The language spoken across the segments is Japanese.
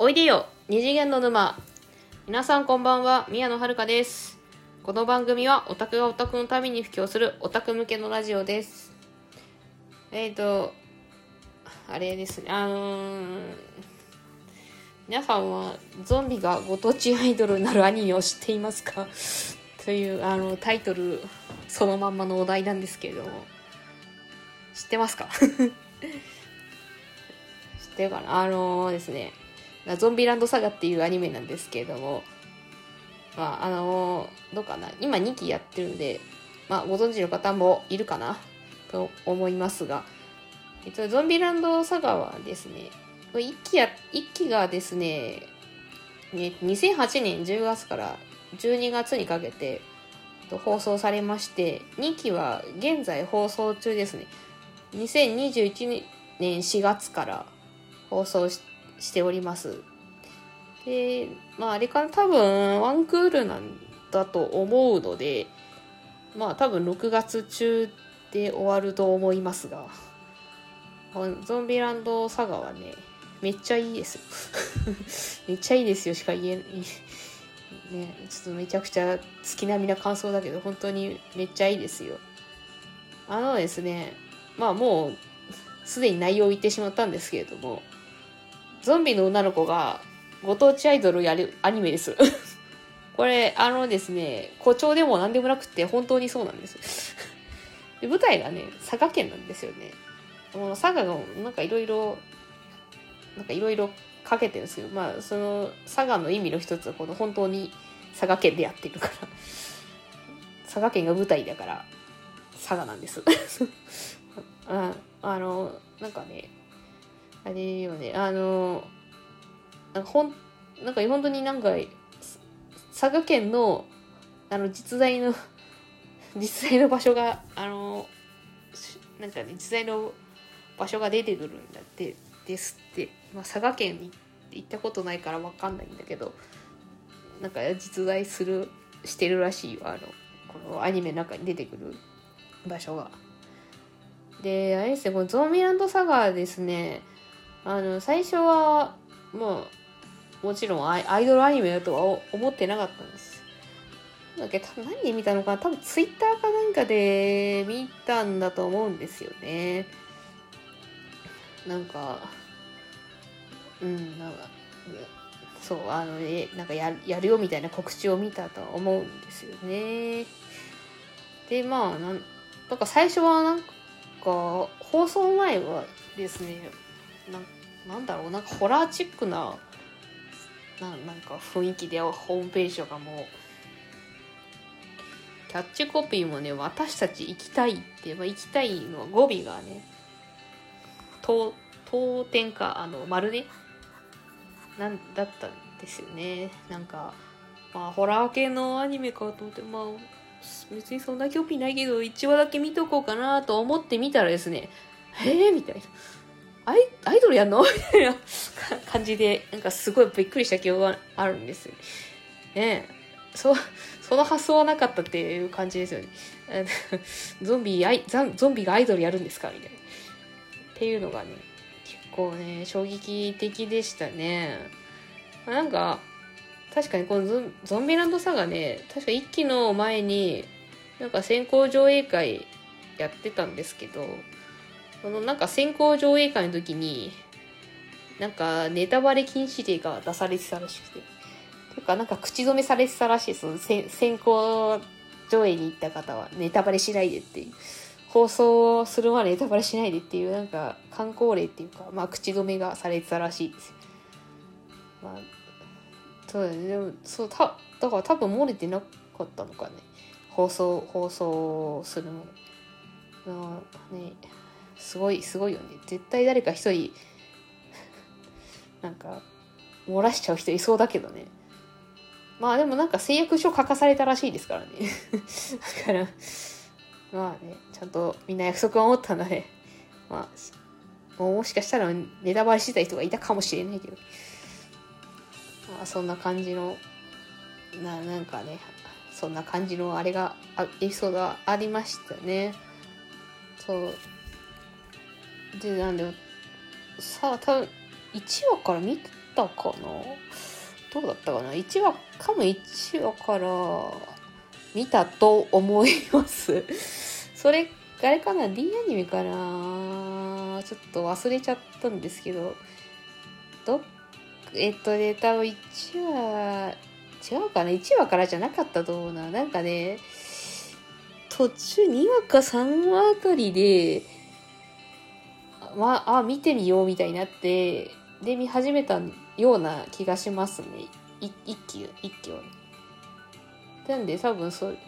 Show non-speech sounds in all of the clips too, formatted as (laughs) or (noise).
おいでよ二次元の沼。皆さんこんばんは宮野遥です。この番組はオタクがオタクのために布教するオタク向けのラジオです。えっ、ー、とあれですねあのー、皆さんはゾンビがご当地アイドルになるアニメを知っていますか？(laughs) というあのタイトルそのまんまのお題なんですけれども。知ってますか？(laughs) 知ってるかな？あのー、ですねゾンビランドサガっていうアニメなんですけれども、まあ、あのー、どうかな。今2期やってるんで、まあ、ご存知の方もいるかなと思いますが、えっと、ゾンビランドサガはですね、1期や、1期がですね、ね、2008年10月から12月にかけて放送されまして、2期は現在放送中ですね。2021年4月から放送してしております。で、まああれかな、多分ワンクールなんだと思うので、まあ多分6月中で終わると思いますが、ゾンビランドサガはね、めっちゃいいですよ。(laughs) めっちゃいいですよしか言えない。ね、ちょっとめちゃくちゃ月並みな感想だけど、本当にめっちゃいいですよ。あのですね、まあもう、すでに内容を言ってしまったんですけれども、ゾンビの女の子がご当地アイドルやるアニメです。(laughs) これ、あのですね、誇張でも何でもなくて本当にそうなんですで舞台がね、佐賀県なんですよね。もう佐賀のなんかいろいろ、なんかいろいろかけてるんですよ。まあ、その佐賀の意味の一つはこの本当に佐賀県でやってるから佐賀県が舞台だから佐賀なんです (laughs) ああの、なんかね、あれよね、あの、なんかほん、なんか本当になんか、佐賀県の、あの、実在の (laughs) 実在の場所が、あの、なんかね、実在の場所が出てくるんだって、ですって。まあ、佐賀県に行ったことないからわかんないんだけど、なんか実在する、してるらしいよ、あの、このアニメの中に出てくる場所が。で、あれですね、このゾンビランドサガですね、あの、最初は、もう、もちろんアイドルアニメだとは思ってなかったんです。だけど、何で見たのかな多分ツイッターかなんかで見たんだと思うんですよね。なんか、うん、なんか、そう、あの、え、なんかややるよみたいな告知を見たと思うんですよね。で、まあ、なん、なんか最初はなんか、放送前はですね、ななんだろうなんかホラーチックなななんか雰囲気でホームページとかも。キャッチコピーもね私たち行きたいって、まあ、行きたいの語尾がね当店かあの丸ね。なんだったんですよね。なんかまあホラー系のアニメかと思ってまあ別にそんな興味ないけど1話だけ見とこうかなと思ってみたらですねへえみたいな。アイアイドルやんの？みたいな感じで、なんかすごいびっくりした記憶があるんですよ。ねそう、その発想はなかったっていう感じですよね。(laughs) ゾンビ、アイゾンビがアイドルやるんですか？みたいな。っていうのがね、結構ね、衝撃的でしたね。なんか、確かにこのゾンビランドサガね、確か1期の前に、なんか先行上映会やってたんですけど、このなんか先行上映会の時に、なんかネタバレ禁止令が出されてたらしくて。とか、なんか口止めされてたらしい。その先行上映に行った方はネタバレしないでっていう。放送するまでネタバレしないでっていう、なんか観光令っていうか、まあ口止めがされてたらしいです。まあ、そうだね。でも、そう、た、だから多分漏れてなかったのかね。放送、放送するの。まあね。すごいすごいよね。絶対誰か一人 (laughs) なんか漏らしちゃう人いそうだけどね。まあでもなんか誓約書書かされたらしいですからね。(laughs) だからまあねちゃんとみんな約束を守ったんだねまあもしかしたらネタバレしてた人がいたかもしれないけど。まあそんな感じのななんかねそんな感じのあれがエピソードがありましたね。そう。でなんでさあ多分1話から見たかな？どうだったかな ?1 話、多分1話から見たと思います。(laughs) それ、あれかな ?D アニメかな？ちょっと忘れちゃったんですけど、ど、えっとね、多分1話、違うかな ?1 話からじゃなかったと思うな。なんかね、途中2話か3話あたりで、まあ、あ、見てみようみたいになって、で、見始めたような気がしますね。一期、一期をね。なんで多分そう、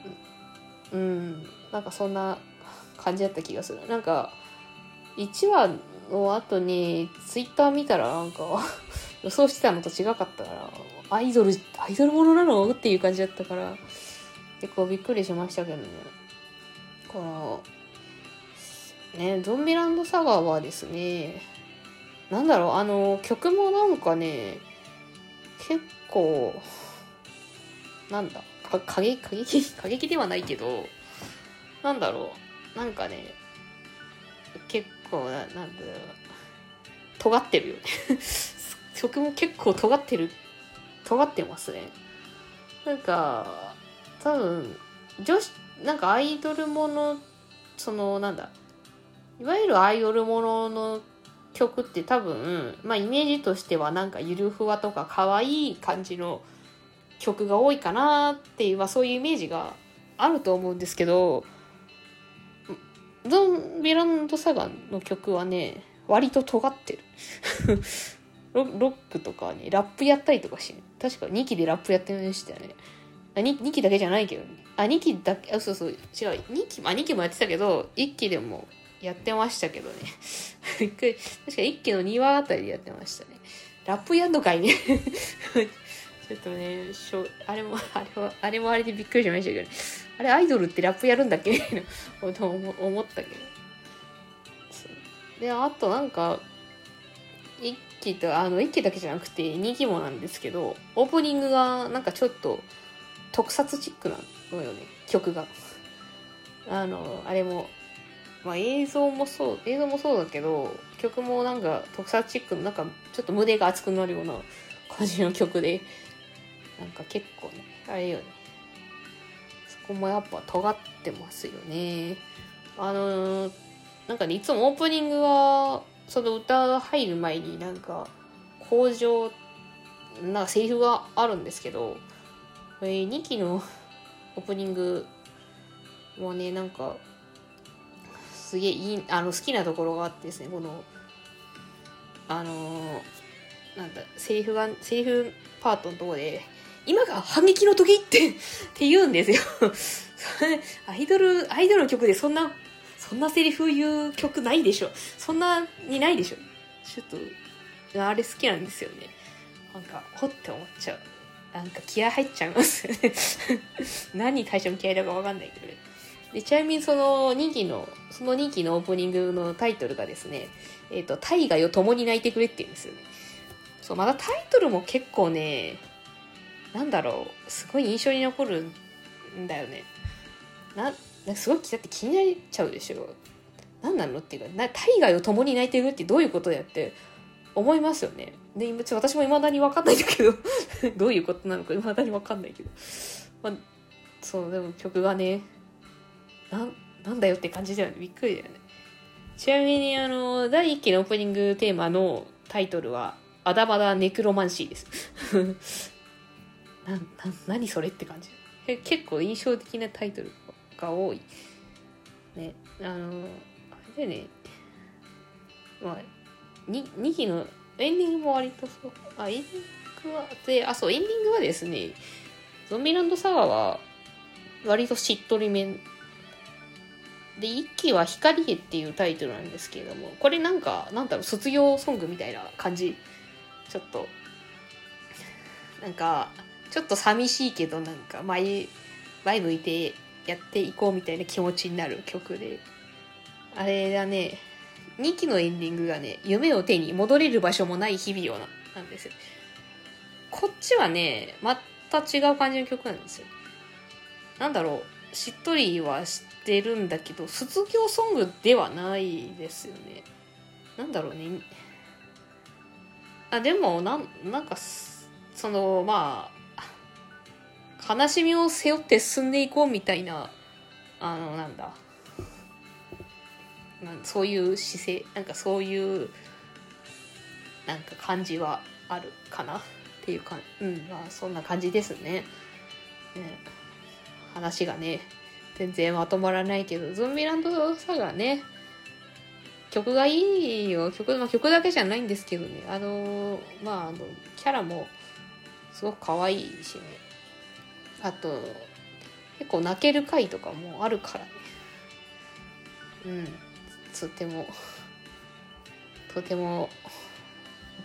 うん、なんかそんな感じだった気がする。なんか、1話の後に、ツイッター見たらなんか、(laughs) 予想してたのと違かったから、アイドル、アイドルものなの？っていう感じだったから、結構びっくりしましたけどね。この、ね、ゾンビランドサガーはですね、なんだろう、あの、曲もなんかね、結構、なんだ、か過激、過激、過激ではないけど、なんだろう、なんかね、結構な、なんだろう、尖ってるよね。(laughs) 曲も結構尖ってる、尖ってますね。なんか、多分、女子、なんかアイドルもの、その、なんだ、いわゆるアイドルものの曲って多分、まあイメージとしてはなんかゆるふわとか可愛い感じの曲が多いかなっていう、まあそういうイメージがあると思うんですけど、ゾンビランドサガンの曲はね、割と尖ってる。(laughs) ロックとかね、ラップやったりとかして、確か2期でラップやってましたよね。あ 2, 2期だけじゃないけどね。あ、2期だけ、あ、そうそう、違う。2期、まあ2期もやってたけど、1期でもやってましたけどね。びっくり確か1期の2話あたりでやってましたね。ラップやんのかいね。(laughs) ちょっとね、しょあれも、あれは、あれもあれでびっくりしましたけど、ね、あれアイドルってラップやるんだっけ？みたいなこと思ったけど。で、あとなんか、1期と、あの、1期だけじゃなくて2期もなんですけど、オープニングがなんかちょっと特撮チックなのよね、曲が。あの、あれも、まあ映像もそう、映像もそうだけど、曲もなんか特撮チックの、なんかちょっと胸が熱くなるような感じの曲で、なんか結構ね、あれよね。そこもやっぱ尖ってますよね。あのー、なんかね、いつもオープニングは、その歌が入る前になんか、工場、なんかセリフがあるんですけど、えー、2期の (laughs) オープニングもね、なんか、すげえいい、あの、好きなところがあってですね、この、あの、なんだ、セリフが、セリフパートのとこで、今が反撃の時って、って言うんですよ。(laughs) アイドル、アイドルの曲でそんな、そんなセリフ言う曲ないでしょ。そんなにないでしょ。ちょっと、あれ好きなんですよね。なんか、ほって思っちゃう。なんか気合入っちゃいますよね。(laughs) 何に対しても気合だかわかんないけど。で、ちなみにその2期の、その2期のオープニングのタイトルがですね、えっ、ー、と、大河よ共に泣いてくれって言うんですよね。そう、またタイトルも結構ね、なんだろう、すごい印象に残るんだよね。な、なすごい、だって気になっちゃうでしょ。何なのっていうか、な大河よ共に泣いてくれってどういうことやって思いますよね。で、今、ちょ私も未だに分かんないんだけど、(laughs) どういうことなのか未だに分かんないけど。まあ、そう、でも曲がね、なん、なんだよって感じだよね。びっくりだよね。ちなみに、あの、第1期のオープニングテーマのタイトルは、アダバダネクロマンシーです。(laughs) な、な、何それって感じ。結構印象的なタイトルが多い。ね、あの、あれだよね。まあ、に2期のエンディングも割とそう。あ、エンディングは、で、あ、そう、エンディングはですね、ゾンビランドサガは、割としっとりめで、一期は光へっていうタイトルなんですけれども、これなんか、なんだろう、卒業ソングみたいな感じ？ちょっと、なんか、ちょっと寂しいけど、なんか前、前向いてやっていこうみたいな気持ちになる曲で。あれだね、2期のエンディングがね、夢を手に戻れる場所もない日々をな、なんですよ。こっちはね、また違う感じの曲なんですよ。なんだろう、しっとりはしてるんだけど、卒業ソングではないですよね。なんだろうね。あでもなんなんかそのまあ悲しみを背負って進んでいこうみたいなあのなんだ。なんそういう姿勢なんかそういうなんか感じはあるかな。っていうかうんまあそんな感じですね。ね。話がね。全然まとまらないけどゾンビランドサガね曲がいいよ。曲,、まあ、曲だけじゃないんですけどね。あのまああのキャラもすごく可愛いしね。あと結構泣ける回とかもあるからね。うん。とてもとても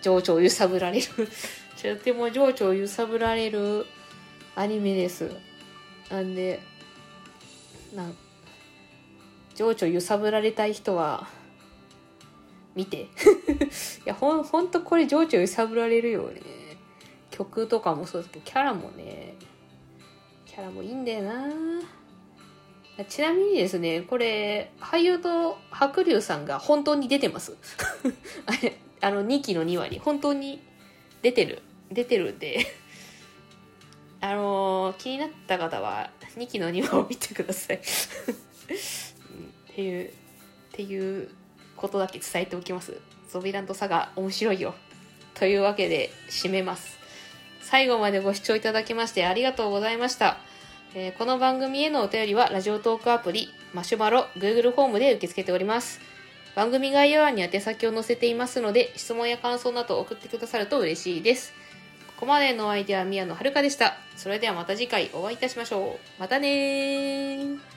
情緒を揺さぶられる。(laughs) とても情緒を揺さぶられるアニメです。なんでな情緒揺さぶられたい人は見て。(laughs) いやほんほんとこれ情緒揺さぶられるよね。曲とかもそうですけどキャラもねキャラもいいんだよな。ちなみにですねこれ俳優と白龍さんが本当に出てます。(laughs) あれあの2期の2話に本当に出てる出てるんで。(laughs) あのー気になった方は2期の2話を見てください。っていうっていうことだけ伝えておきます。ゾビランドサガ面白いよ。というわけで締めます。最後までご視聴いただきましてありがとうございました、えーこの番組へのお便りはラジオトークアプリマシュマロ Google フォームで受け付けております。番組概要欄に宛先を載せていますので質問や感想など送ってくださると嬉しいです。ここまでのお相手は宮野遥でした。それではまた次回お会いいたしましょう。またねー。